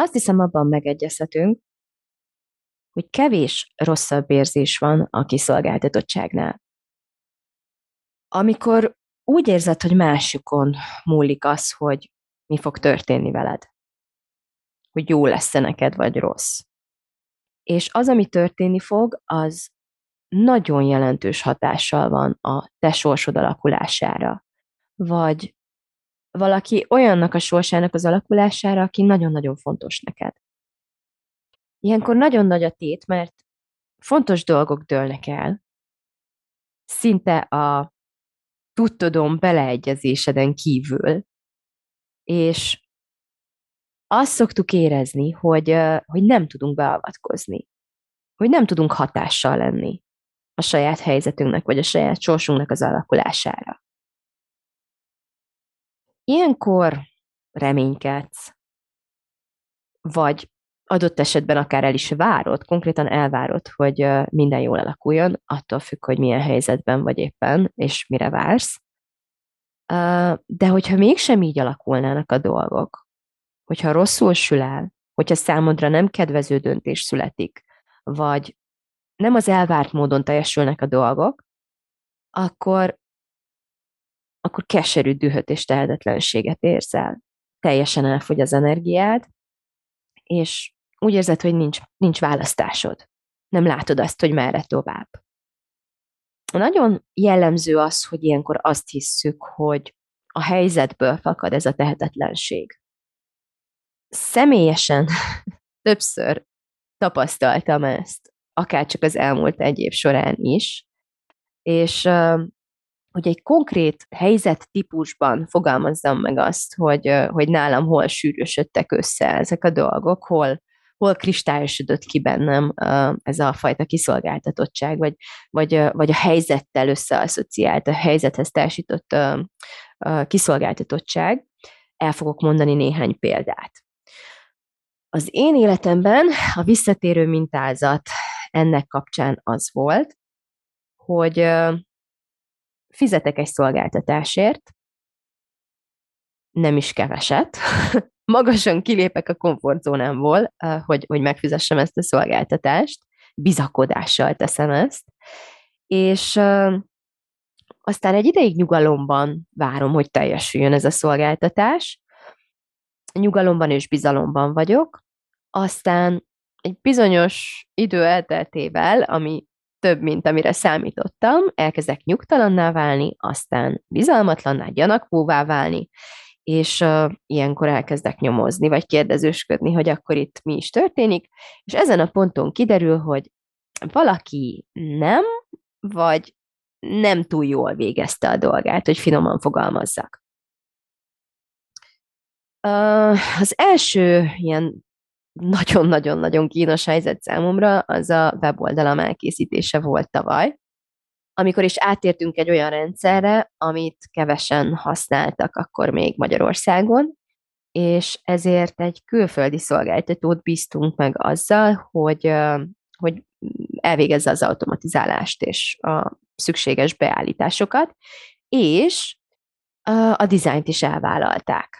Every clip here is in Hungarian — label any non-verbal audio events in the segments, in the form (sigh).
Azt hiszem, abban megegyezhetünk, hogy kevés rosszabb érzés van a kiszolgáltatottságnál. Amikor úgy érzed, hogy másokon múlik az, hogy mi fog történni veled. Hogy jó lesz-e neked, vagy rossz. És az, ami történni fog, az nagyon jelentős hatással van a te sorsod alakulására. Vagy valaki olyannak a sorsának az alakulására, aki nagyon-nagyon fontos neked. Ilyenkor nagyon nagy a tét, mert fontos dolgok dőlnek el, szinte a tudtodom beleegyezéseden kívül, és azt szoktuk érezni, hogy, hogy nem tudunk beavatkozni, hogy nem tudunk hatással lenni a saját helyzetünknek, vagy a saját sorsunknak az alakulására. Ilyenkor reménykedsz, vagy adott esetben akár el is várod, konkrétan elvárod, hogy minden jól alakuljon, attól függ, hogy milyen helyzetben vagy éppen, és mire vársz. De hogyha mégsem így alakulnának a dolgok, hogyha rosszul sül el, hogyha számodra nem kedvező döntés születik, vagy nem az elvárt módon teljesülnek a dolgok, akkor, akkor keserű dühöt és tehetetlenséget érzel. Teljesen elfogy az energiád, és úgy érzed, hogy nincs, nincs választásod. Nem látod azt, hogy merre tovább. Nagyon jellemző az, hogy ilyenkor azt hisszük, hogy a helyzetből fakad ez a tehetetlenség. Személyesen (laughs) többször tapasztaltam ezt, akár csak az elmúlt egy év során is, és hogy egy konkrét helyzet típusban fogalmazzam meg azt, hogy, hogy nálam hol sűrűsödtek össze ezek a dolgok, hol, hol kristályosodott ki bennem ez a fajta kiszolgáltatottság, vagy, vagy, vagy a helyzettel összeasszociált, a helyzethez társított kiszolgáltatottság. El fogok mondani néhány példát. Az én életemben a visszatérő mintázat ennek kapcsán az volt, hogy fizetek egy szolgáltatásért, nem is keveset, (laughs) magasan kilépek a komfortzónámból, hogy, hogy megfizessem ezt a szolgáltatást, bizakodással teszem ezt, és aztán egy ideig nyugalomban várom, hogy teljesüljön ez a szolgáltatás, nyugalomban és bizalomban vagyok, aztán egy bizonyos idő elteltével, ami több, mint amire számítottam, elkezdek nyugtalanná válni, aztán bizalmatlanná, gyanakvóvá válni, és uh, ilyenkor elkezdek nyomozni, vagy kérdezősködni, hogy akkor itt mi is történik, és ezen a ponton kiderül, hogy valaki nem, vagy nem túl jól végezte a dolgát, hogy finoman fogalmazzak. Uh, az első ilyen nagyon-nagyon-nagyon kínos helyzet számomra, az a weboldalam elkészítése volt tavaly, amikor is átértünk egy olyan rendszerre, amit kevesen használtak akkor még Magyarországon, és ezért egy külföldi szolgáltatót bíztunk meg azzal, hogy, hogy elvégezze az automatizálást és a szükséges beállításokat, és a dizájnt is elvállalták.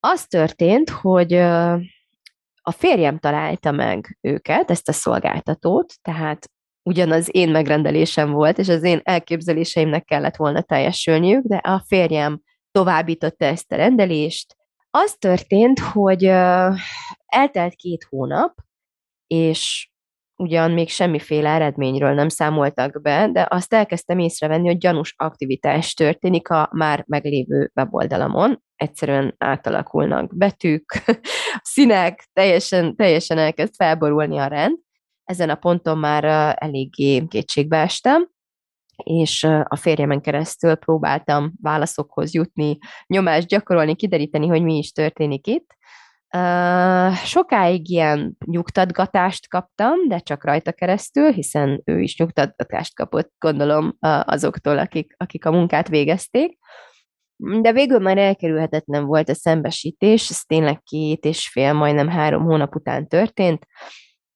Az történt, hogy a férjem találta meg őket, ezt a szolgáltatót, tehát ugyanaz én megrendelésem volt, és az én elképzeléseimnek kellett volna teljesülniük, de a férjem továbbította ezt a rendelést. Az történt, hogy eltelt két hónap, és ugyan még semmiféle eredményről nem számoltak be, de azt elkezdtem észrevenni, hogy gyanús aktivitás történik a már meglévő weboldalamon. Egyszerűen átalakulnak betűk, (laughs) színek, teljesen, teljesen elkezd felborulni a rend. Ezen a ponton már eléggé kétségbe estem, és a férjemen keresztül próbáltam válaszokhoz jutni, nyomást gyakorolni, kideríteni, hogy mi is történik itt. Sokáig ilyen nyugtatgatást kaptam, de csak rajta keresztül, hiszen ő is nyugtatgatást kapott, gondolom, azoktól, akik, akik a munkát végezték. De végül már elkerülhetetlen volt a szembesítés, ez tényleg két és fél, majdnem három hónap után történt,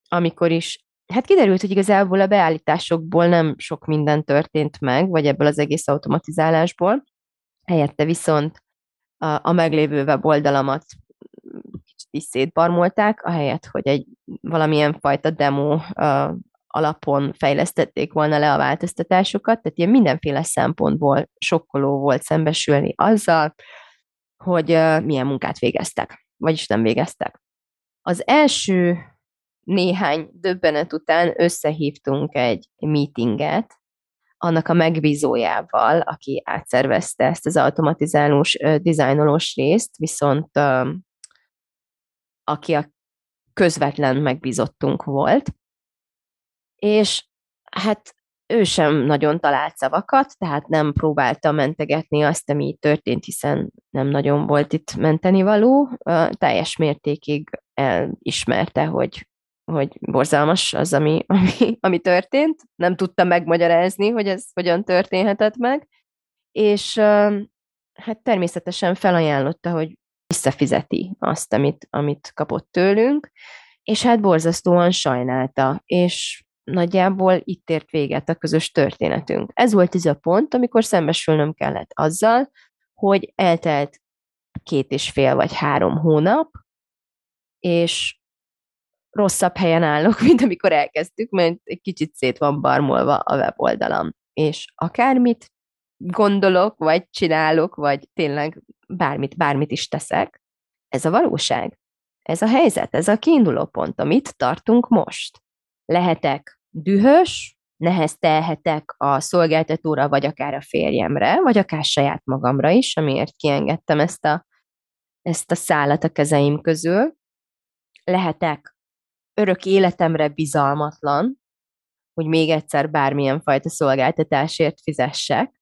amikor is Hát kiderült, hogy igazából a beállításokból nem sok minden történt meg, vagy ebből az egész automatizálásból. Helyette viszont a, a meglévő weboldalamat kicsit is szétbarmolták, ahelyett, hogy egy valamilyen fajta demo alapon fejlesztették volna le a változtatásokat, tehát ilyen mindenféle szempontból sokkoló volt szembesülni azzal, hogy milyen munkát végeztek, vagyis nem végeztek. Az első néhány döbbenet után összehívtunk egy meetinget, annak a megbízójával, aki átszervezte ezt az automatizálós, dizájnolós részt, viszont aki a közvetlen megbízottunk volt, és hát ő sem nagyon talált szavakat, tehát nem próbálta mentegetni azt, ami itt történt, hiszen nem nagyon volt itt menteni való. Teljes mértékig elismerte, hogy hogy borzalmas az, ami, (laughs) ami, ami történt. Nem tudta megmagyarázni, hogy ez hogyan történhetett meg, és hát természetesen felajánlotta, hogy visszafizeti azt, amit, amit kapott tőlünk, és hát borzasztóan sajnálta, és nagyjából itt ért véget a közös történetünk. Ez volt ez a pont, amikor szembesülnöm kellett azzal, hogy eltelt két és fél vagy három hónap, és rosszabb helyen állok, (laughs) mint amikor elkezdtük, mert egy kicsit szét van barmolva a weboldalam. És akármit gondolok, vagy csinálok, vagy tényleg bármit, bármit is teszek, ez a valóság. Ez a helyzet, ez a kiinduló pont, amit tartunk most. Lehetek dühös, neheztelhetek a szolgáltatóra, vagy akár a férjemre, vagy akár saját magamra is, amiért kiengedtem ezt a, ezt a szállat a kezeim közül. Lehetek örök életemre bizalmatlan, hogy még egyszer bármilyen fajta szolgáltatásért fizessek,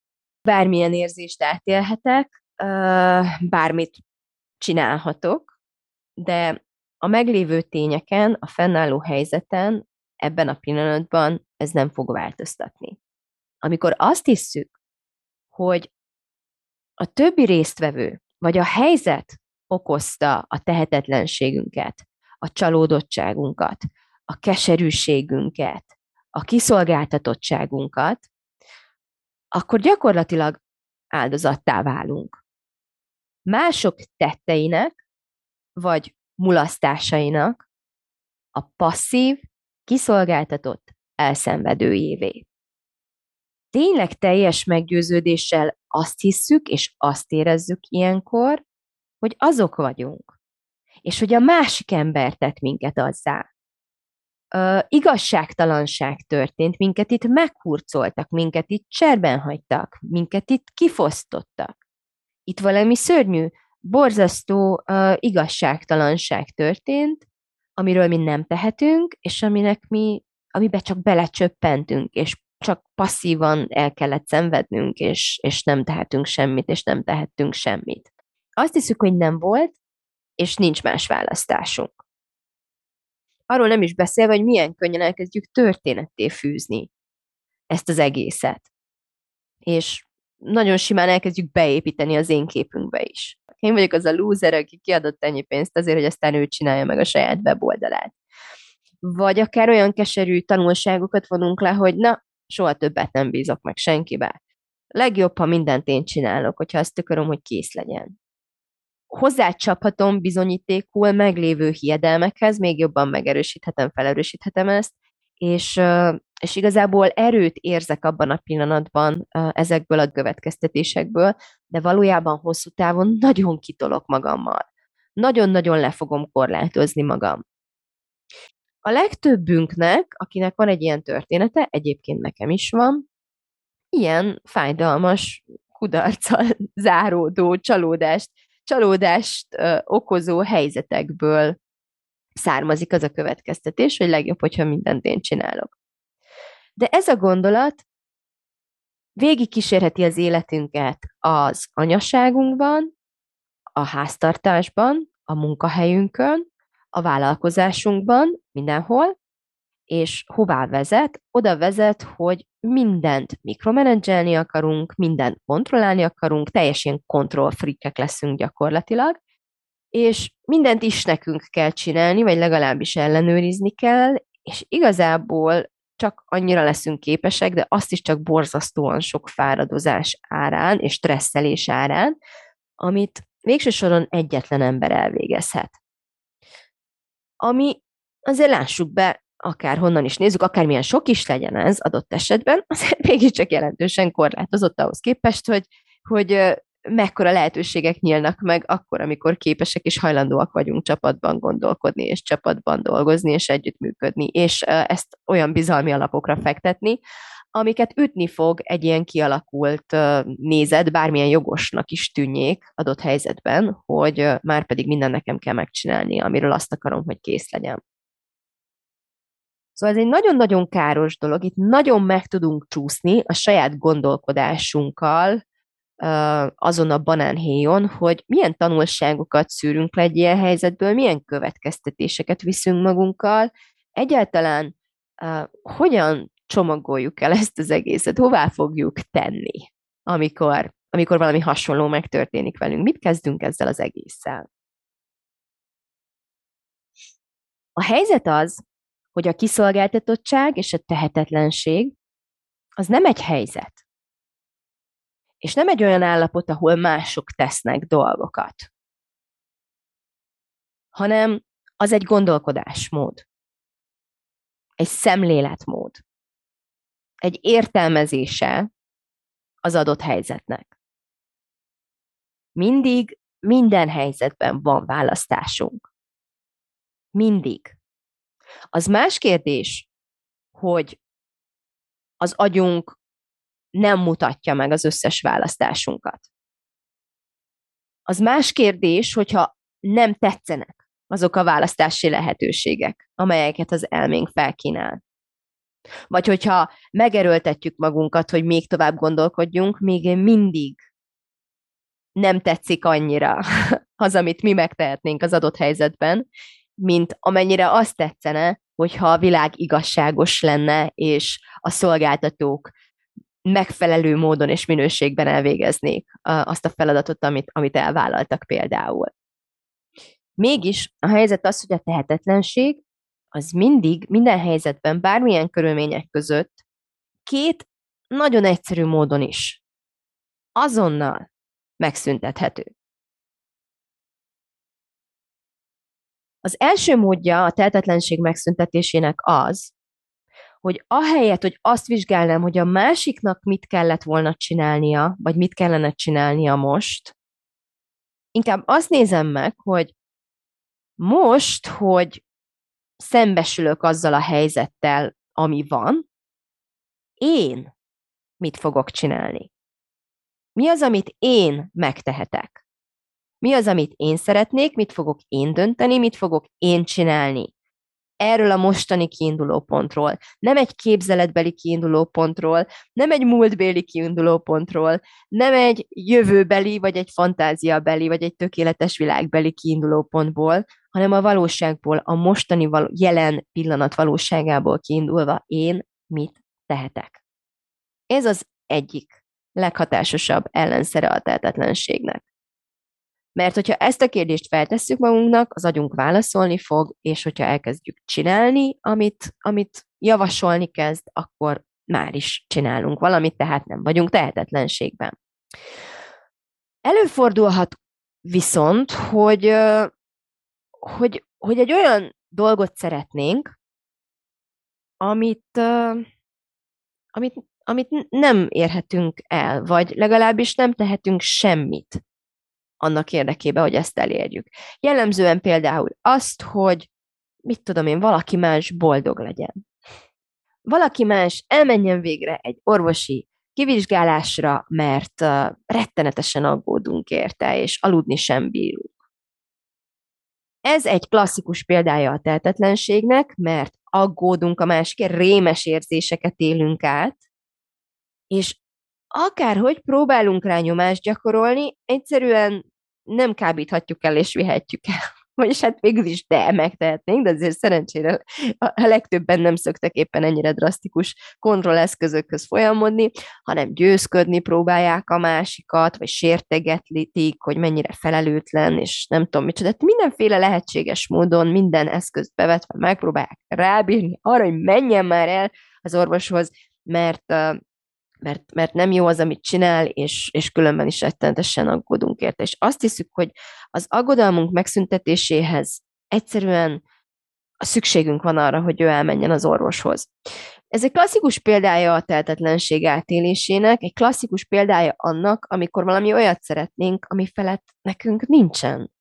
bármilyen érzést átélhetek, bármit csinálhatok, de a meglévő tényeken, a fennálló helyzeten ebben a pillanatban ez nem fog változtatni. Amikor azt hisszük, hogy a többi résztvevő, vagy a helyzet okozta a tehetetlenségünket, a csalódottságunkat, a keserűségünket, a kiszolgáltatottságunkat, akkor gyakorlatilag áldozattá válunk. Mások tetteinek, vagy mulasztásainak a passzív, kiszolgáltatott elszenvedőjévé. Tényleg teljes meggyőződéssel azt hisszük, és azt érezzük ilyenkor, hogy azok vagyunk, és hogy a másik ember tett minket azzá. Ö, igazságtalanság történt, minket itt meghurcoltak, minket itt cserben hagytak, minket itt kifosztottak. Itt valami szörnyű, borzasztó ö, igazságtalanság történt, amiről mi nem tehetünk, és aminek mi, amibe csak belecsöppentünk, és csak passzívan el kellett szenvednünk, és, és nem tehetünk semmit, és nem tehettünk semmit. Azt hiszük, hogy nem volt, és nincs más választásunk. Arról nem is beszélve, hogy milyen könnyen elkezdjük történetté fűzni ezt az egészet. És nagyon simán elkezdjük beépíteni az én képünkbe is. Én vagyok az a loser, aki kiadott ennyi pénzt azért, hogy aztán ő csinálja meg a saját weboldalát. Vagy akár olyan keserű tanulságokat vonunk le, hogy na, soha többet nem bízok meg senkibe. Legjobb, ha mindent én csinálok, hogyha azt akarom, hogy kész legyen hozzácsaphatom bizonyítékul meglévő hiedelmekhez, még jobban megerősíthetem, felerősíthetem ezt, és, és igazából erőt érzek abban a pillanatban ezekből a következtetésekből, de valójában hosszú távon (laughs) nagyon kitolok magammal. Nagyon-nagyon le fogom korlátozni magam. A legtöbbünknek, akinek van egy ilyen története, egyébként nekem is van, ilyen fájdalmas, kudarccal (laughs) záródó csalódást csalódást ö, okozó helyzetekből származik az a következtetés, hogy legjobb, hogyha mindent én csinálok. De ez a gondolat végig kísérheti az életünket az anyaságunkban, a háztartásban, a munkahelyünkön, a vállalkozásunkban, mindenhol, és hová vezet? Oda vezet, hogy mindent mikromenedzselni akarunk, mindent kontrollálni akarunk, teljesen kontrollfrikek leszünk gyakorlatilag, és mindent is nekünk kell csinálni, vagy legalábbis ellenőrizni kell, és igazából csak annyira leszünk képesek, de azt is csak borzasztóan sok fáradozás árán és stresszelés árán, amit végső soron egyetlen ember elvégezhet. Ami azért lássuk be, akár honnan is nézzük, akármilyen sok is legyen ez adott esetben, (laughs) azért mégiscsak jelentősen korlátozott ahhoz képest, hogy, hogy mekkora lehetőségek nyílnak meg akkor, amikor képesek és hajlandóak vagyunk csapatban gondolkodni, és csapatban dolgozni, és együttműködni, és ezt olyan bizalmi alapokra fektetni, amiket ütni fog egy ilyen kialakult nézet, bármilyen jogosnak is tűnjék adott helyzetben, hogy már pedig minden nekem kell megcsinálni, amiről azt akarom, hogy kész legyen. Szóval ez egy nagyon-nagyon káros dolog, itt nagyon meg tudunk csúszni a saját gondolkodásunkkal, azon a banánhéjon, hogy milyen tanulságokat szűrünk le egy ilyen helyzetből, milyen következtetéseket viszünk magunkkal, egyáltalán hogyan csomagoljuk el ezt az egészet, hová fogjuk tenni, amikor, amikor valami hasonló megtörténik velünk. Mit kezdünk ezzel az egésszel? A helyzet az, hogy a kiszolgáltatottság és a tehetetlenség az nem egy helyzet. És nem egy olyan állapot, ahol mások tesznek dolgokat, hanem az egy gondolkodásmód, egy szemléletmód, egy értelmezése az adott helyzetnek. Mindig, minden helyzetben van választásunk. Mindig. Az más kérdés, hogy az agyunk nem mutatja meg az összes választásunkat. Az más kérdés, hogyha nem tetszenek azok a választási lehetőségek, amelyeket az elménk felkínál. Vagy hogyha megerőltetjük magunkat, hogy még tovább gondolkodjunk, még mindig nem tetszik annyira (laughs) az, amit mi megtehetnénk az adott helyzetben, mint amennyire azt tetszene, hogyha a világ igazságos lenne, és a szolgáltatók megfelelő módon és minőségben elvégeznék azt a feladatot, amit, amit elvállaltak például. Mégis a helyzet az, hogy a tehetetlenség az mindig, minden helyzetben, bármilyen körülmények között két nagyon egyszerű módon is azonnal megszüntethető. Az első módja a tehetetlenség megszüntetésének az, hogy ahelyett, hogy azt vizsgálnám, hogy a másiknak mit kellett volna csinálnia, vagy mit kellene csinálnia most, inkább azt nézem meg, hogy most, hogy szembesülök azzal a helyzettel, ami van, én mit fogok csinálni? Mi az, amit én megtehetek? Mi az, amit én szeretnék, mit fogok én dönteni, mit fogok én csinálni? Erről a mostani kiinduló pontról, nem egy képzeletbeli kiinduló pontról, nem egy múltbéli kiinduló pontról, nem egy jövőbeli, vagy egy fantáziabeli, vagy egy tökéletes világbeli kiinduló pontból, hanem a valóságból, a mostani való, jelen pillanat valóságából kiindulva én mit tehetek. Ez az egyik leghatásosabb ellenszere a tehetetlenségnek. Mert hogyha ezt a kérdést feltesszük magunknak, az agyunk válaszolni fog, és hogyha elkezdjük csinálni, amit, amit javasolni kezd, akkor már is csinálunk valamit, tehát nem vagyunk tehetetlenségben. Előfordulhat viszont, hogy, hogy, hogy egy olyan dolgot szeretnénk, amit, amit, amit nem érhetünk el, vagy legalábbis nem tehetünk semmit annak érdekében, hogy ezt elérjük. Jellemzően például azt, hogy mit tudom én, valaki más boldog legyen. Valaki más elmenjen végre egy orvosi kivizsgálásra, mert rettenetesen aggódunk érte, és aludni sem bírunk. Ez egy klasszikus példája a tehetetlenségnek, mert aggódunk a másikért, rémes érzéseket élünk át, és akárhogy próbálunk rá nyomást gyakorolni, egyszerűen nem kábíthatjuk el és vihetjük el. (laughs) Vagyis hát végül is de megtehetnénk, de azért szerencsére a legtöbben nem szoktak éppen ennyire drasztikus kontrolleszközökhöz folyamodni, hanem győzködni próbálják a másikat, vagy sértegetlítik, hogy mennyire felelőtlen, és nem tudom micsoda. Tehát mindenféle lehetséges módon minden eszközt bevetve megpróbálják rábírni arra, hogy menjen már el az orvoshoz, mert mert, mert nem jó az, amit csinál, és, és különben is rettenetesen aggódunk érte. És azt hiszük, hogy az aggodalmunk megszüntetéséhez egyszerűen a szükségünk van arra, hogy ő elmenjen az orvoshoz. Ez egy klasszikus példája a tehetetlenség átélésének, egy klasszikus példája annak, amikor valami olyat szeretnénk, ami felett nekünk nincsen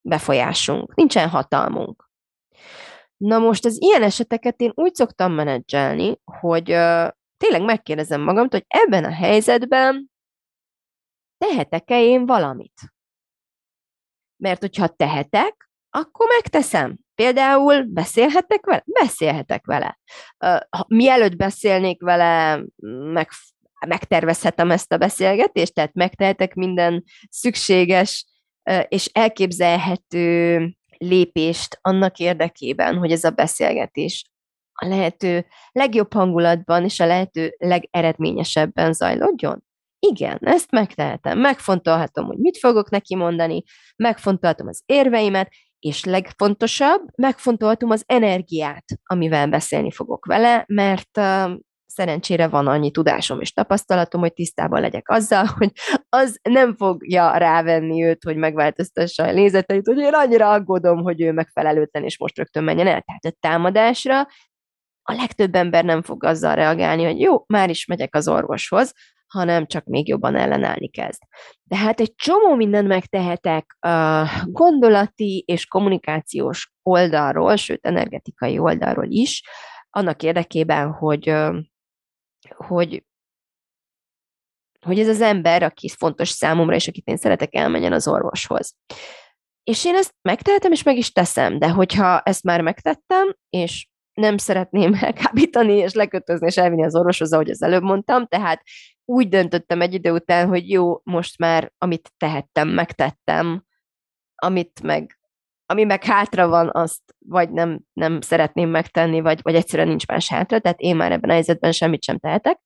befolyásunk, nincsen hatalmunk. Na most az ilyen eseteket én úgy szoktam menedzselni, hogy tényleg megkérdezem magam, hogy ebben a helyzetben tehetek-e én valamit? Mert hogyha tehetek, akkor megteszem. Például beszélhetek vele? Beszélhetek vele. Mielőtt beszélnék vele, meg, megtervezhetem ezt a beszélgetést, tehát megtehetek minden szükséges és elképzelhető lépést annak érdekében, hogy ez a beszélgetés a lehető legjobb hangulatban és a lehető legeredményesebben zajlódjon? Igen, ezt megtehetem. Megfontolhatom, hogy mit fogok neki mondani, megfontolhatom az érveimet, és legfontosabb, megfontolhatom az energiát, amivel beszélni fogok vele, mert uh, szerencsére van annyi tudásom és tapasztalatom, hogy tisztában legyek azzal, hogy az nem fogja rávenni őt, hogy megváltoztassa a nézeteit, hogy én annyira aggódom, hogy ő megfelelőtlen, és most rögtön menjen el. Tehát a támadásra a legtöbb ember nem fog azzal reagálni, hogy jó, már is megyek az orvoshoz, hanem csak még jobban ellenállni kezd. Tehát egy csomó mindent megtehetek a gondolati és kommunikációs oldalról, sőt energetikai oldalról is, annak érdekében, hogy, hogy, hogy ez az ember, aki fontos számomra, és akit én szeretek, elmenjen az orvoshoz. És én ezt megtehetem, és meg is teszem, de hogyha ezt már megtettem, és nem szeretném (laughs) elkábítani és lekötözni és elvinni az orvoshoz, ahogy az előbb mondtam, tehát úgy döntöttem egy idő után, hogy jó, most már amit tehettem, megtettem, amit meg, ami meg hátra van, azt vagy nem, nem szeretném megtenni, vagy, vagy egyszerűen nincs más hátra, tehát én már ebben a helyzetben semmit sem tehetek,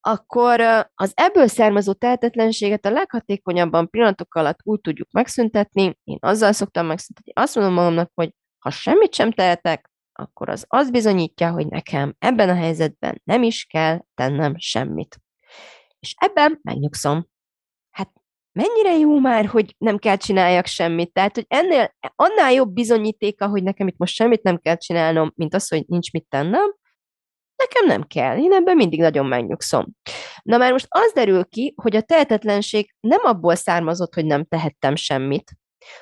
akkor az ebből származó tehetetlenséget a leghatékonyabban pillanatok alatt úgy tudjuk megszüntetni, én azzal szoktam megszüntetni, azt mondom magamnak, hogy ha semmit sem tehetek, akkor az az bizonyítja, hogy nekem ebben a helyzetben nem is kell tennem semmit. És ebben megnyugszom. Hát mennyire jó már, hogy nem kell csináljak semmit. Tehát, hogy ennél, annál jobb bizonyítéka, hogy nekem itt most semmit nem kell csinálnom, mint az, hogy nincs mit tennem, nekem nem kell. Én ebben mindig nagyon megnyugszom. Na már most az derül ki, hogy a tehetetlenség nem abból származott, hogy nem tehettem semmit,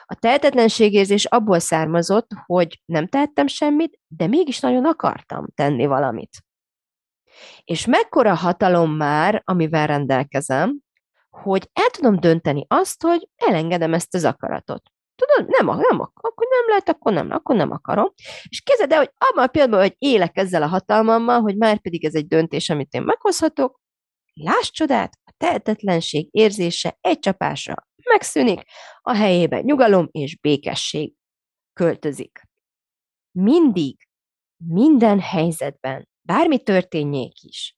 a tehetetlenségérzés abból származott, hogy nem tehettem semmit, de mégis nagyon akartam tenni valamit. És mekkora hatalom már, amivel rendelkezem, hogy el tudom dönteni azt, hogy elengedem ezt az akaratot. Tudod, nem, nem, akkor nem lehet, akkor nem, akkor nem akarom. És kezded el, hogy abban a pillanatban, hogy élek ezzel a hatalmammal, hogy már pedig ez egy döntés, amit én meghozhatok, láss csodát, a tehetetlenség érzése egy csapásra megszűnik, a helyébe nyugalom és békesség költözik. Mindig, minden helyzetben, bármi történjék is,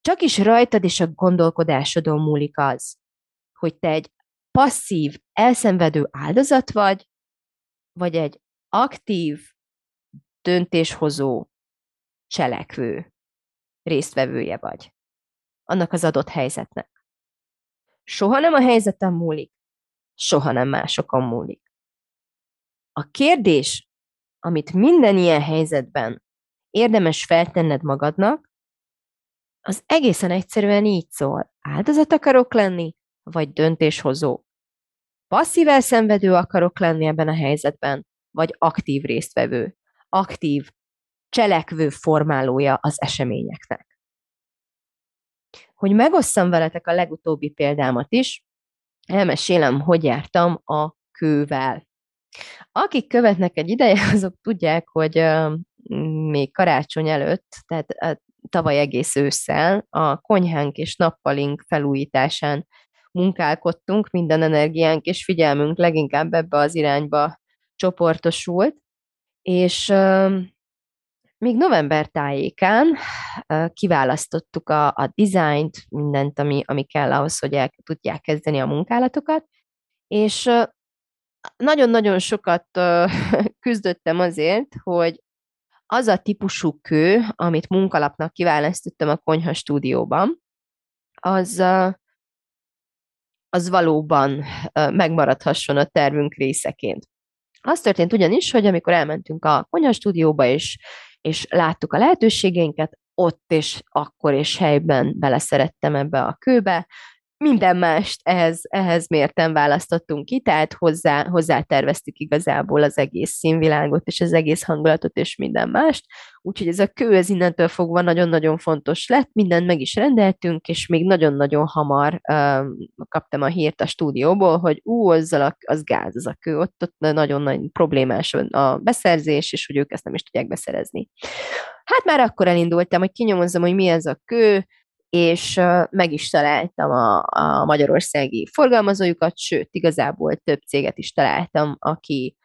csak is rajtad és a gondolkodásodon múlik az, hogy te egy passzív, elszenvedő áldozat vagy, vagy egy aktív, döntéshozó, cselekvő résztvevője vagy annak az adott helyzetnek. Soha nem a helyzetem múlik, soha nem másokon múlik. A kérdés, amit minden ilyen helyzetben érdemes feltenned magadnak, az egészen egyszerűen így szól. Áldozat akarok lenni, vagy döntéshozó? Passzív elszenvedő akarok lenni ebben a helyzetben, vagy aktív résztvevő, aktív, cselekvő formálója az eseményeknek hogy megosszam veletek a legutóbbi példámat is, elmesélem, hogy jártam a kővel. Akik követnek egy ideje, (laughs) azok tudják, hogy még karácsony előtt, tehát tavaly egész ősszel a konyhánk és nappalink felújításán munkálkodtunk, minden energiánk és figyelmünk leginkább ebbe az irányba csoportosult, és még november tájékán kiválasztottuk a, a dizájnt, mindent, ami, ami kell ahhoz, hogy el tudják kezdeni a munkálatokat, és nagyon-nagyon sokat (laughs) küzdöttem azért, hogy az a típusú kő, amit munkalapnak kiválasztottam a konyha stúdióban, az, az valóban megmaradhasson a tervünk részeként. Az történt ugyanis, hogy amikor elmentünk a konyha stúdióba, és, és láttuk a lehetőségeinket, ott és akkor és helyben beleszerettem ebbe a kőbe, minden mást ehhez, ehhez mérten választottunk ki, tehát hozzá, hozzá terveztük igazából az egész színvilágot, és az egész hangulatot, és minden mást. Úgyhogy ez a kő, ez innentől fogva nagyon-nagyon fontos lett, mindent meg is rendeltünk, és még nagyon-nagyon hamar uh, kaptam a hírt a stúdióból, hogy ú, azzal a, az gáz, az a kő, ott, ott nagyon nagy problémás a beszerzés, és hogy ők ezt nem is tudják beszerezni. Hát már akkor elindultam, hogy kinyomozzam, hogy mi ez a kő, és meg is találtam a, a magyarországi forgalmazójukat, sőt, igazából több céget is találtam, aki,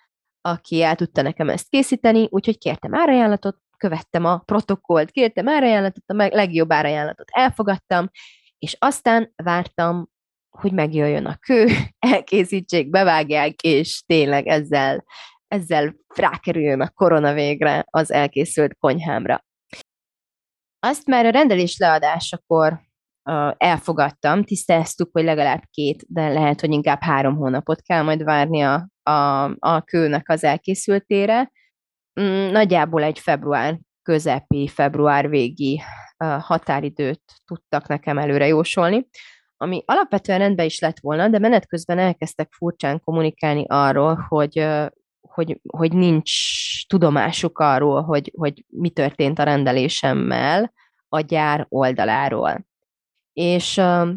aki el tudta nekem ezt készíteni, úgyhogy kértem árajánlatot, követtem a protokollt, kértem árajánlatot, a legjobb árajánlatot elfogadtam, és aztán vártam, hogy megjöjjön a kő, (laughs) elkészítsék, bevágják, és tényleg ezzel, ezzel rákerüljön a korona végre az elkészült konyhámra. Azt már a rendelés leadásakor elfogadtam, tisztáztuk, hogy legalább két, de lehet, hogy inkább három hónapot kell majd várni a, a, a kőnek az elkészültére. Mm, nagyjából egy február közepi, február végi határidőt tudtak nekem előre jósolni, ami alapvetően rendben is lett volna, de menet közben elkezdtek furcsán kommunikálni arról, hogy hogy, hogy nincs tudomásuk arról, hogy, hogy mi történt a rendelésemmel a gyár oldaláról. És uh,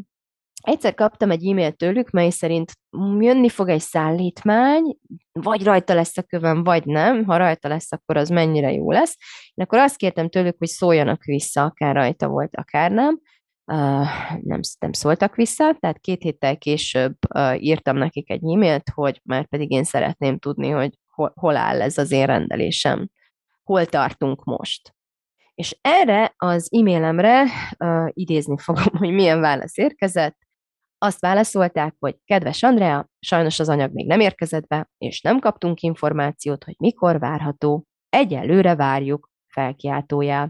egyszer kaptam egy e-mailt tőlük, mely szerint jönni fog egy szállítmány, vagy rajta lesz a kövem, vagy nem. Ha rajta lesz, akkor az mennyire jó lesz. Én akkor azt kértem tőlük, hogy szóljanak vissza, akár rajta volt, akár nem. Uh, nem, nem szóltak vissza, tehát két héttel később uh, írtam nekik egy e-mailt, hogy már pedig én szeretném tudni, hogy hol, hol áll ez az én rendelésem, hol tartunk most. És erre az e-mailemre uh, idézni fogom, (laughs) hogy milyen válasz érkezett. Azt válaszolták, hogy kedves Andrea, sajnos az anyag még nem érkezett be, és nem kaptunk információt, hogy mikor várható. Egyelőre várjuk, felkiáltójá.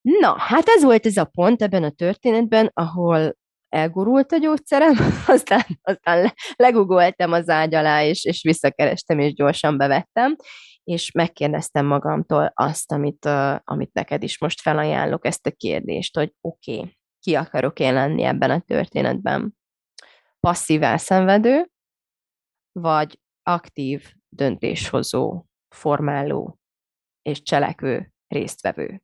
Na, hát ez volt ez a pont ebben a történetben, ahol elgurult a gyógyszerem, (laughs) aztán, aztán legugoltam az ágy alá, és, és visszakerestem, és gyorsan bevettem, és megkérdeztem magamtól azt, amit, uh, amit neked is most felajánlok, ezt a kérdést, hogy oké, okay, ki akarok én lenni ebben a történetben? Passzív elszenvedő, vagy aktív döntéshozó, formáló és cselekvő résztvevő.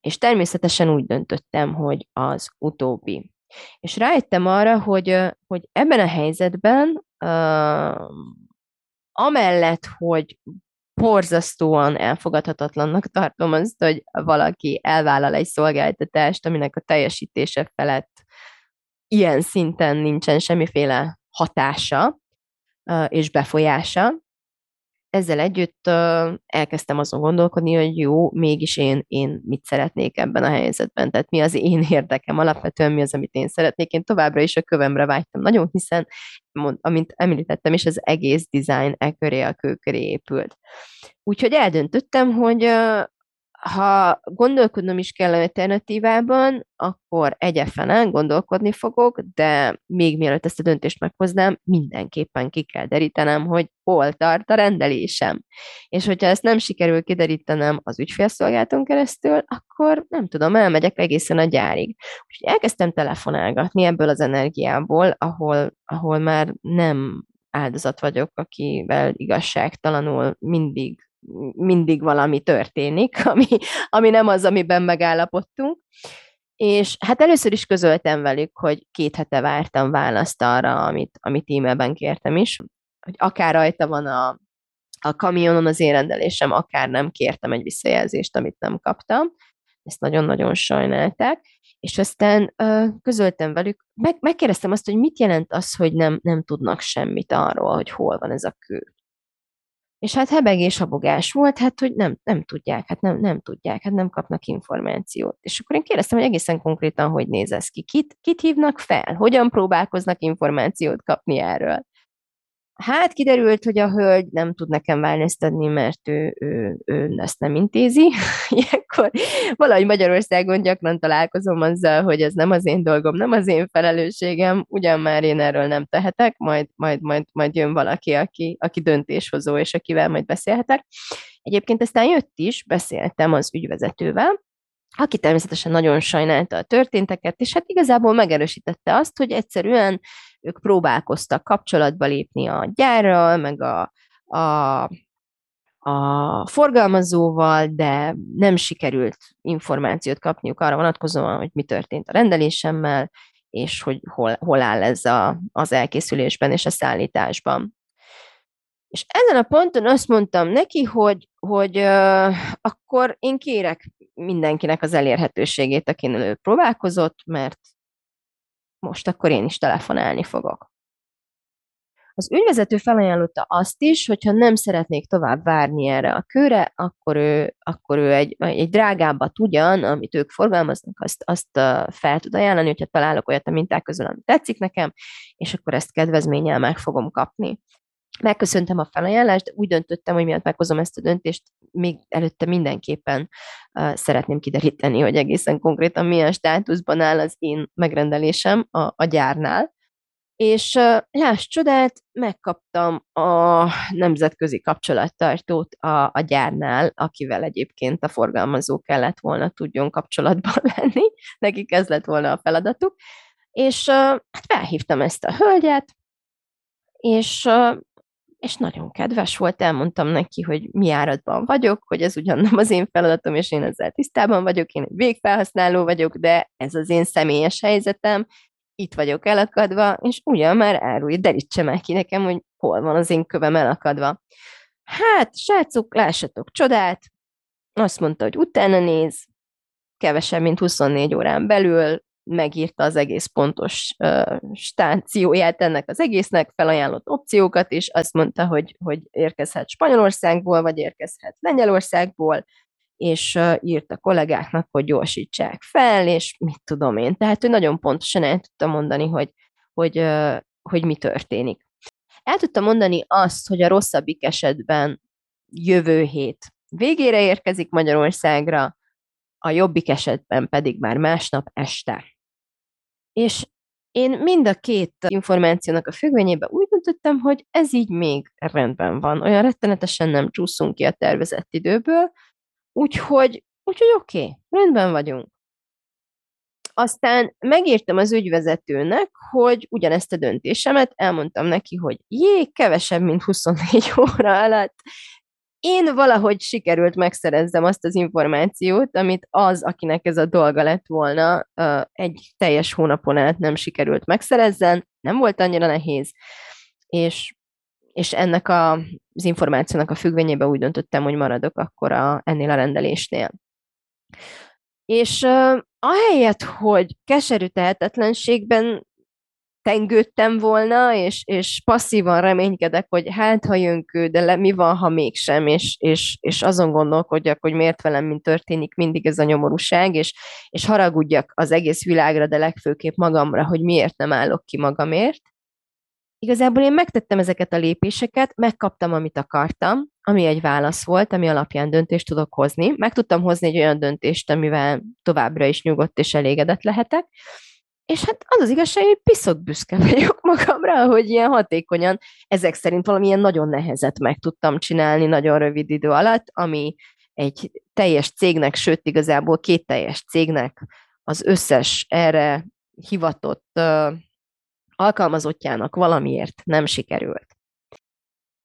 És természetesen úgy döntöttem, hogy az utóbbi. És rájöttem arra, hogy, hogy ebben a helyzetben, uh, amellett, hogy borzasztóan elfogadhatatlannak tartom azt, hogy valaki elvállal egy szolgáltatást, aminek a teljesítése felett ilyen szinten nincsen semmiféle hatása és befolyása, ezzel együtt elkezdtem azon gondolkodni, hogy jó, mégis én, én mit szeretnék ebben a helyzetben, tehát mi az én (laughs) érdekem, alapvetően mi az, amit én szeretnék. Én továbbra is a kövemre vágytam nagyon, hiszen, amint említettem is, az egész design e köré, a kő köré épült. Úgyhogy eldöntöttem, hogy ha gondolkodnom is kell alternatívában, akkor egyefenen gondolkodni fogok, de még mielőtt ezt a döntést meghoznám, mindenképpen ki kell derítenem, hogy hol tart a rendelésem. És hogyha ezt nem sikerül kiderítenem az ügyfélszolgálton keresztül, akkor nem tudom, elmegyek egészen a gyárig. Úgyhogy elkezdtem telefonálgatni ebből az energiából, ahol, ahol már nem áldozat vagyok, akivel igazságtalanul mindig mindig valami történik, (laughs) ami, ami nem az, amiben megállapodtunk. És hát először is közöltem velük, hogy két hete vártam választ arra, amit, amit e-mailben kértem is, hogy akár rajta van a, a kamionon az én rendelésem, akár nem kértem egy visszajelzést, amit nem kaptam. ezt nagyon-nagyon sajnálták, és aztán uh, közöltem velük, meg, megkérdeztem azt, hogy mit jelent az, hogy nem, nem tudnak semmit arról, hogy hol van ez a kő. És hát hebegés, habogás volt, hát hogy nem, nem tudják, hát nem, nem tudják, hát nem kapnak információt. És akkor én kérdeztem, hogy egészen konkrétan hogy néz ez ki, kit, kit hívnak fel, hogyan próbálkoznak információt kapni erről. Hát kiderült, hogy a hölgy nem tud nekem wellness adni, mert ő, ő, ő ezt nem intézi. (laughs) Ilyenkor valahogy Magyarországon gyakran találkozom azzal, hogy ez nem az én dolgom, nem az én felelősségem, ugyan már én erről nem tehetek, majd, majd, majd, majd jön valaki, aki, aki döntéshozó, és akivel majd beszélhetek. Egyébként aztán jött is, beszéltem az ügyvezetővel, aki természetesen nagyon sajnálta a történteket, és hát igazából megerősítette azt, hogy egyszerűen ők próbálkoztak kapcsolatba lépni a gyárral, meg a, a, a forgalmazóval, de nem sikerült információt kapniuk arra vonatkozóan, hogy mi történt a rendelésemmel, és hogy hol, hol áll ez a, az elkészülésben és a szállításban. És ezen a ponton azt mondtam neki, hogy, hogy uh, akkor én kérek mindenkinek az elérhetőségét, akin ő próbálkozott, mert most akkor én is telefonálni fogok. Az ügyvezető felajánlotta azt is, hogyha nem szeretnék tovább várni erre a kőre, akkor ő, akkor ő egy, egy drágábbat ugyan, amit ők forgalmaznak, azt, azt fel tud ajánlani, hogyha találok olyat a minták közül, ami tetszik nekem, és akkor ezt kedvezménnyel meg fogom kapni. Megköszöntem a felajánlást, de úgy döntöttem, hogy miatt meghozom ezt a döntést, még előtte mindenképpen uh, szeretném kideríteni, hogy egészen konkrétan milyen státuszban áll az én megrendelésem a, a gyárnál. És uh, láss csodát, megkaptam a nemzetközi kapcsolattartót a, a gyárnál, akivel egyébként a forgalmazó kellett volna tudjon kapcsolatban (laughs) lenni, nekik ez lett volna a feladatuk, és uh, hát felhívtam ezt a hölgyet, és és nagyon kedves volt, elmondtam neki, hogy mi áradban vagyok, hogy ez ugyan nem az én feladatom, és én ezzel tisztában vagyok, én egy végfelhasználó vagyok, de ez az én személyes helyzetem, itt vagyok elakadva, és ugyan már árulj, derítse meg ki nekem, hogy hol van az én kövem elakadva. Hát, srácok, lássatok csodát, azt mondta, hogy utána néz, kevesebb, mint 24 órán belül megírta az egész pontos uh, stációját ennek az egésznek, felajánlott opciókat, és azt mondta, hogy, hogy érkezhet Spanyolországból, vagy érkezhet Lengyelországból, és uh, írt a kollégáknak, hogy gyorsítsák fel, és mit tudom én. Tehát, hogy nagyon pontosan el tudta mondani, hogy, hogy, uh, hogy mi történik. El tudta mondani azt, hogy a rosszabbik esetben jövő hét végére érkezik Magyarországra, a jobbik esetben pedig már másnap este. És én mind a két információnak a függvényében úgy döntöttem, hogy ez így még rendben van. Olyan rettenetesen nem csúszunk ki a tervezett időből, úgyhogy, úgyhogy oké, okay, rendben vagyunk. Aztán megírtam az ügyvezetőnek, hogy ugyanezt a döntésemet, elmondtam neki, hogy jé, kevesebb, mint 24 óra alatt én valahogy sikerült megszerezzem azt az információt, amit az, akinek ez a dolga lett volna, egy teljes hónapon át nem sikerült megszerezzen, nem volt annyira nehéz, és, és ennek a, az információnak a függvényében úgy döntöttem, hogy maradok akkor a, ennél a rendelésnél. És uh, ahelyett, hogy keserű tehetetlenségben tengődtem volna, és, és passzívan reménykedek, hogy hát, ha jön kő, de le, mi van, ha mégsem, és, és, és azon gondolkodjak, hogy miért velem, mint történik mindig ez a nyomorúság, és, és haragudjak az egész világra, de legfőképp magamra, hogy miért nem állok ki magamért. Igazából én megtettem ezeket a lépéseket, megkaptam, amit akartam, ami egy válasz volt, ami alapján döntést tudok hozni. Meg tudtam hozni egy olyan döntést, amivel továbbra is nyugodt és elégedett lehetek, és hát az az igazság, hogy piszok büszke vagyok (laughs) magamra, hogy ilyen hatékonyan, ezek szerint valamilyen nagyon nehezet meg tudtam csinálni nagyon rövid idő alatt, ami egy teljes cégnek, sőt igazából két teljes cégnek az összes erre hivatott alkalmazottjának valamiért nem sikerült.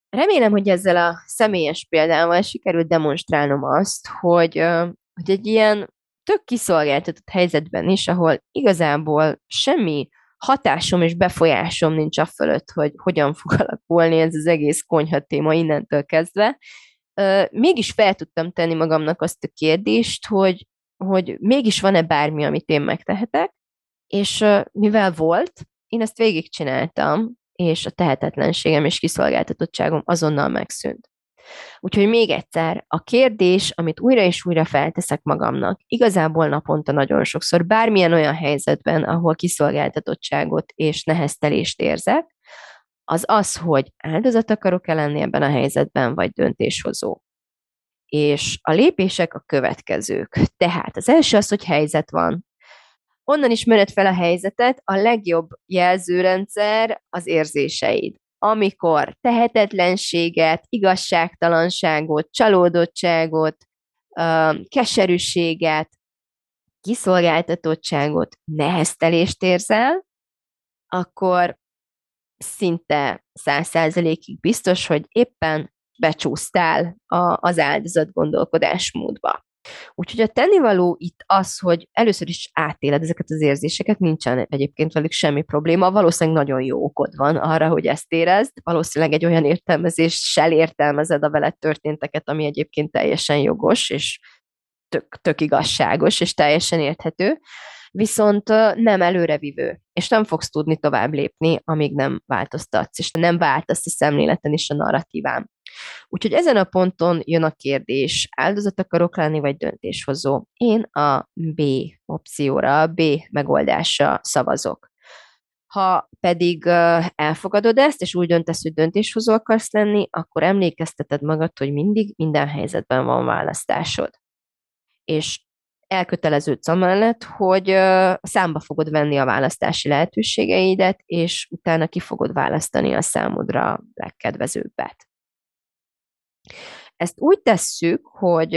Remélem, hogy ezzel a személyes példával sikerült demonstrálnom azt, hogy, hogy egy ilyen tök kiszolgáltatott helyzetben is, ahol igazából semmi hatásom és befolyásom nincs a fölött, hogy hogyan fog (laughs) alakulni ez az egész konyha téma innentől kezdve, mégis fel tudtam tenni magamnak azt a kérdést, hogy, hogy mégis van-e bármi, amit én megtehetek, és mivel volt, én ezt végigcsináltam, és a tehetetlenségem és kiszolgáltatottságom azonnal megszűnt. Úgyhogy még egyszer, a kérdés, amit újra és újra felteszek magamnak, igazából naponta nagyon sokszor, bármilyen olyan helyzetben, ahol kiszolgáltatottságot és neheztelést érzek, az az, hogy áldozat akarok-e lenni ebben a helyzetben, vagy döntéshozó. És a lépések a következők. Tehát az első az, hogy helyzet van. Onnan ismered fel a helyzetet, a legjobb jelzőrendszer az érzéseid amikor tehetetlenséget, igazságtalanságot, csalódottságot, keserűséget, kiszolgáltatottságot, neheztelést érzel, akkor szinte száz százalékig biztos, hogy éppen becsúsztál a, az áldozat gondolkodásmódba. Úgyhogy a tennivaló itt az, hogy először is átéled ezeket az érzéseket, nincsen egyébként velük semmi probléma, valószínűleg nagyon jó okod van arra, hogy ezt érezd, valószínűleg egy olyan értelmezéssel értelmezed a veled történteket, ami egyébként teljesen jogos, és tök, tök igazságos, és teljesen érthető, viszont nem előrevivő, és nem fogsz tudni tovább lépni, amíg nem változtatsz, és nem váltasz a szemléleten és a narratíván. Úgyhogy ezen a ponton jön a kérdés, áldozat akarok lenni, vagy döntéshozó? Én a B opcióra, a B megoldásra szavazok. Ha pedig elfogadod ezt, és úgy döntesz, hogy döntéshozó akarsz lenni, akkor emlékezteted magad, hogy mindig minden helyzetben van választásod. És elköteleződsz amellett, hogy számba fogod venni a választási lehetőségeidet, és utána ki fogod választani a számodra legkedvezőbbet. Ezt úgy tesszük, hogy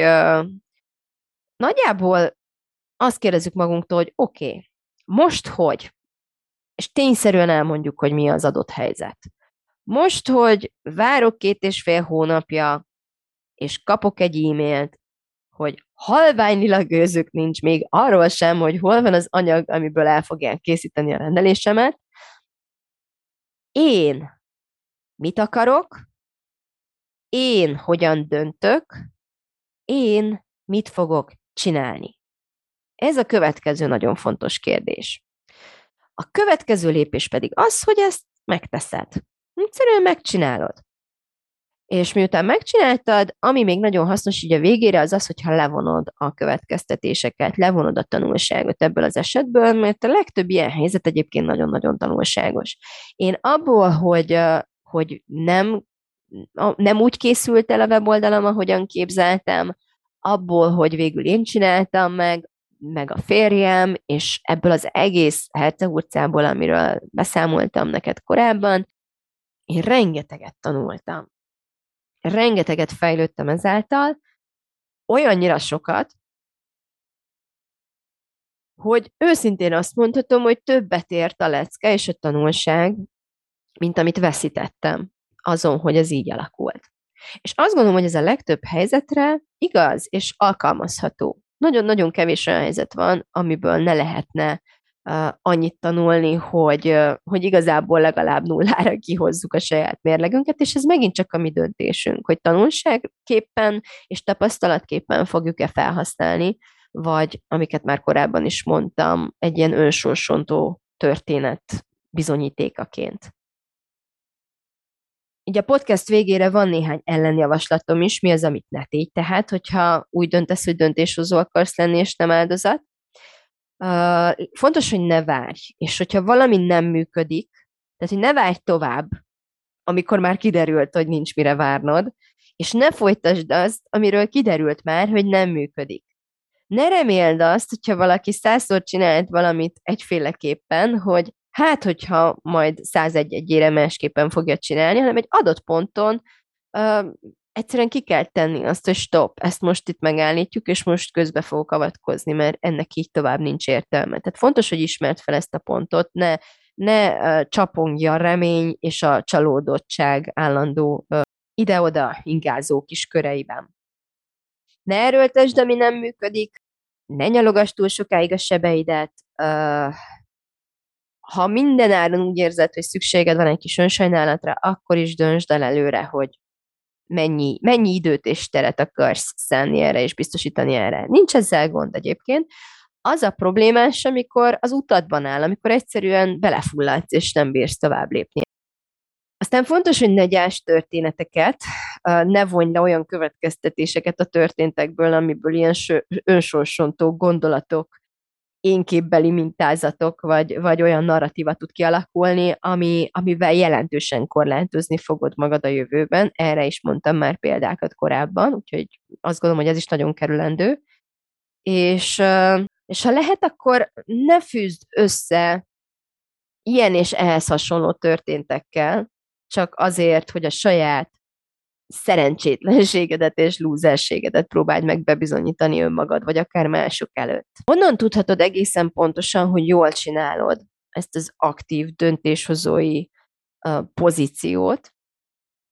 nagyjából azt kérdezzük magunktól, hogy oké, okay, most hogy? És tényszerűen elmondjuk, hogy mi az adott helyzet. Most, hogy várok két és fél hónapja, és kapok egy e-mailt, hogy halványilag gőzük nincs még arról sem, hogy hol van az anyag, amiből el fogják készíteni a rendelésemet. Én mit akarok, én hogyan döntök, én mit fogok csinálni. Ez a következő nagyon fontos kérdés. A következő lépés pedig az, hogy ezt megteszed. Egyszerűen megcsinálod. És miután megcsináltad, ami még nagyon hasznos így a végére, az az, hogyha levonod a következtetéseket, levonod a tanulságot ebből az esetből, mert a legtöbb ilyen helyzet egyébként nagyon-nagyon tanulságos. Én abból, hogy, hogy nem, nem úgy készült el a weboldalam, ahogyan képzeltem, abból, hogy végül én csináltam meg, meg a férjem, és ebből az egész Herceg utcából, amiről beszámoltam neked korábban, én rengeteget tanultam rengeteget fejlődtem ezáltal, olyannyira sokat, hogy őszintén azt mondhatom, hogy többet ért a lecke és a tanulság, mint amit veszítettem azon, hogy ez így alakult. És azt gondolom, hogy ez a legtöbb helyzetre igaz és alkalmazható. Nagyon-nagyon kevés olyan helyzet van, amiből ne lehetne annyit tanulni, hogy, hogy igazából legalább nullára kihozzuk a saját mérlegünket, és ez megint csak a mi döntésünk, hogy tanulságképpen és tapasztalatképpen fogjuk-e felhasználni, vagy amiket már korábban is mondtam, egy ilyen önsorsontó történet bizonyítékaként. Így a podcast végére van néhány ellenjavaslatom is, mi az, amit ne tégy. Tehát, hogyha úgy döntesz, hogy döntéshozó akarsz lenni, és nem áldozat, fontos, hogy ne várj, és hogyha valami nem működik, tehát, hogy ne várj tovább, amikor már kiderült, hogy nincs mire várnod, és ne folytasd azt, amiről kiderült már, hogy nem működik. Ne reméld azt, hogyha valaki százszor csinált valamit egyféleképpen, hogy hát, hogyha majd 101 egyére másképpen fogja csinálni, hanem egy adott ponton uh, egyszerűen ki kell tenni azt, hogy stop, ezt most itt megállítjuk, és most közbe fogok avatkozni, mert ennek így tovább nincs értelme. Tehát fontos, hogy ismert fel ezt a pontot, ne, ne uh, csapongja a remény és a csalódottság állandó uh, ide-oda ingázó kis köreiben. Ne erőltesd, ami nem működik, ne nyalogass túl sokáig a sebeidet, uh, ha minden áron úgy érzed, hogy szükséged van egy kis önsajnálatra, akkor is döntsd el előre, hogy mennyi, mennyi időt és teret akarsz szánni erre, és biztosítani erre. Nincs ezzel gond egyébként. Az a problémás, amikor az utatban áll, amikor egyszerűen belefulladsz, és nem bírsz tovább lépni. Aztán fontos, hogy ne gyárs történeteket, ne vonj le olyan következtetéseket a történtekből, amiből ilyen önsorsontó gondolatok, énképbeli mintázatok, vagy, vagy olyan narratíva tud kialakulni, ami, amivel jelentősen korlátozni fogod magad a jövőben. Erre is mondtam már példákat korábban, úgyhogy azt gondolom, hogy ez is nagyon kerülendő. És, és ha lehet, akkor ne fűzd össze ilyen és ehhez hasonló történtekkel, csak azért, hogy a saját szerencsétlenségedet és lúzerségedet próbáld meg bebizonyítani önmagad, vagy akár mások előtt. Honnan tudhatod egészen pontosan, hogy jól csinálod ezt az aktív döntéshozói pozíciót,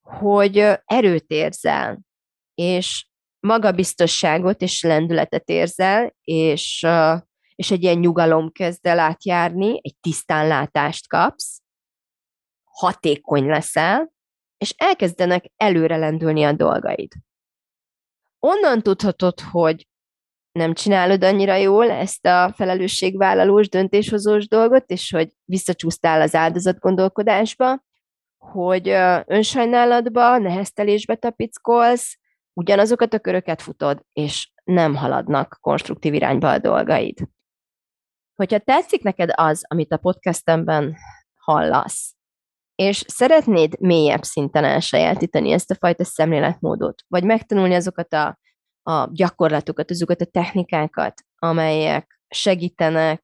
hogy erőt érzel, és magabiztosságot és lendületet érzel, és, és egy ilyen nyugalom kezd el átjárni, egy tisztánlátást kapsz, hatékony leszel, és elkezdenek előre lendülni a dolgaid. Onnan tudhatod, hogy nem csinálod annyira jól ezt a felelősségvállalós, döntéshozós dolgot, és hogy visszacsúsztál az áldozatgondolkodásba, hogy önsajnálatba, neheztelésbe tapickolsz, ugyanazokat a köröket futod, és nem haladnak konstruktív irányba a dolgaid. Hogyha tetszik neked az, amit a podcastemben hallasz, és szeretnéd mélyebb szinten elsajátítani ezt a fajta szemléletmódot, vagy megtanulni azokat a, a gyakorlatokat, azokat a technikákat, amelyek segítenek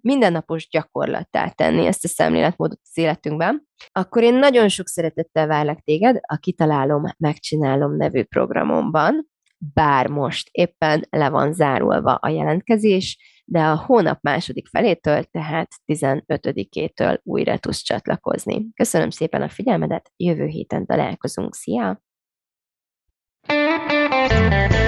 mindennapos gyakorlattá tenni ezt a szemléletmódot az életünkben, akkor én nagyon sok szeretettel várlak téged a Kitalálom, Megcsinálom nevű programomban, bár most éppen le van zárulva a jelentkezés, de a hónap második felétől, tehát 15-től újra tudsz csatlakozni. Köszönöm szépen a figyelmedet, jövő héten találkozunk, szia! thank you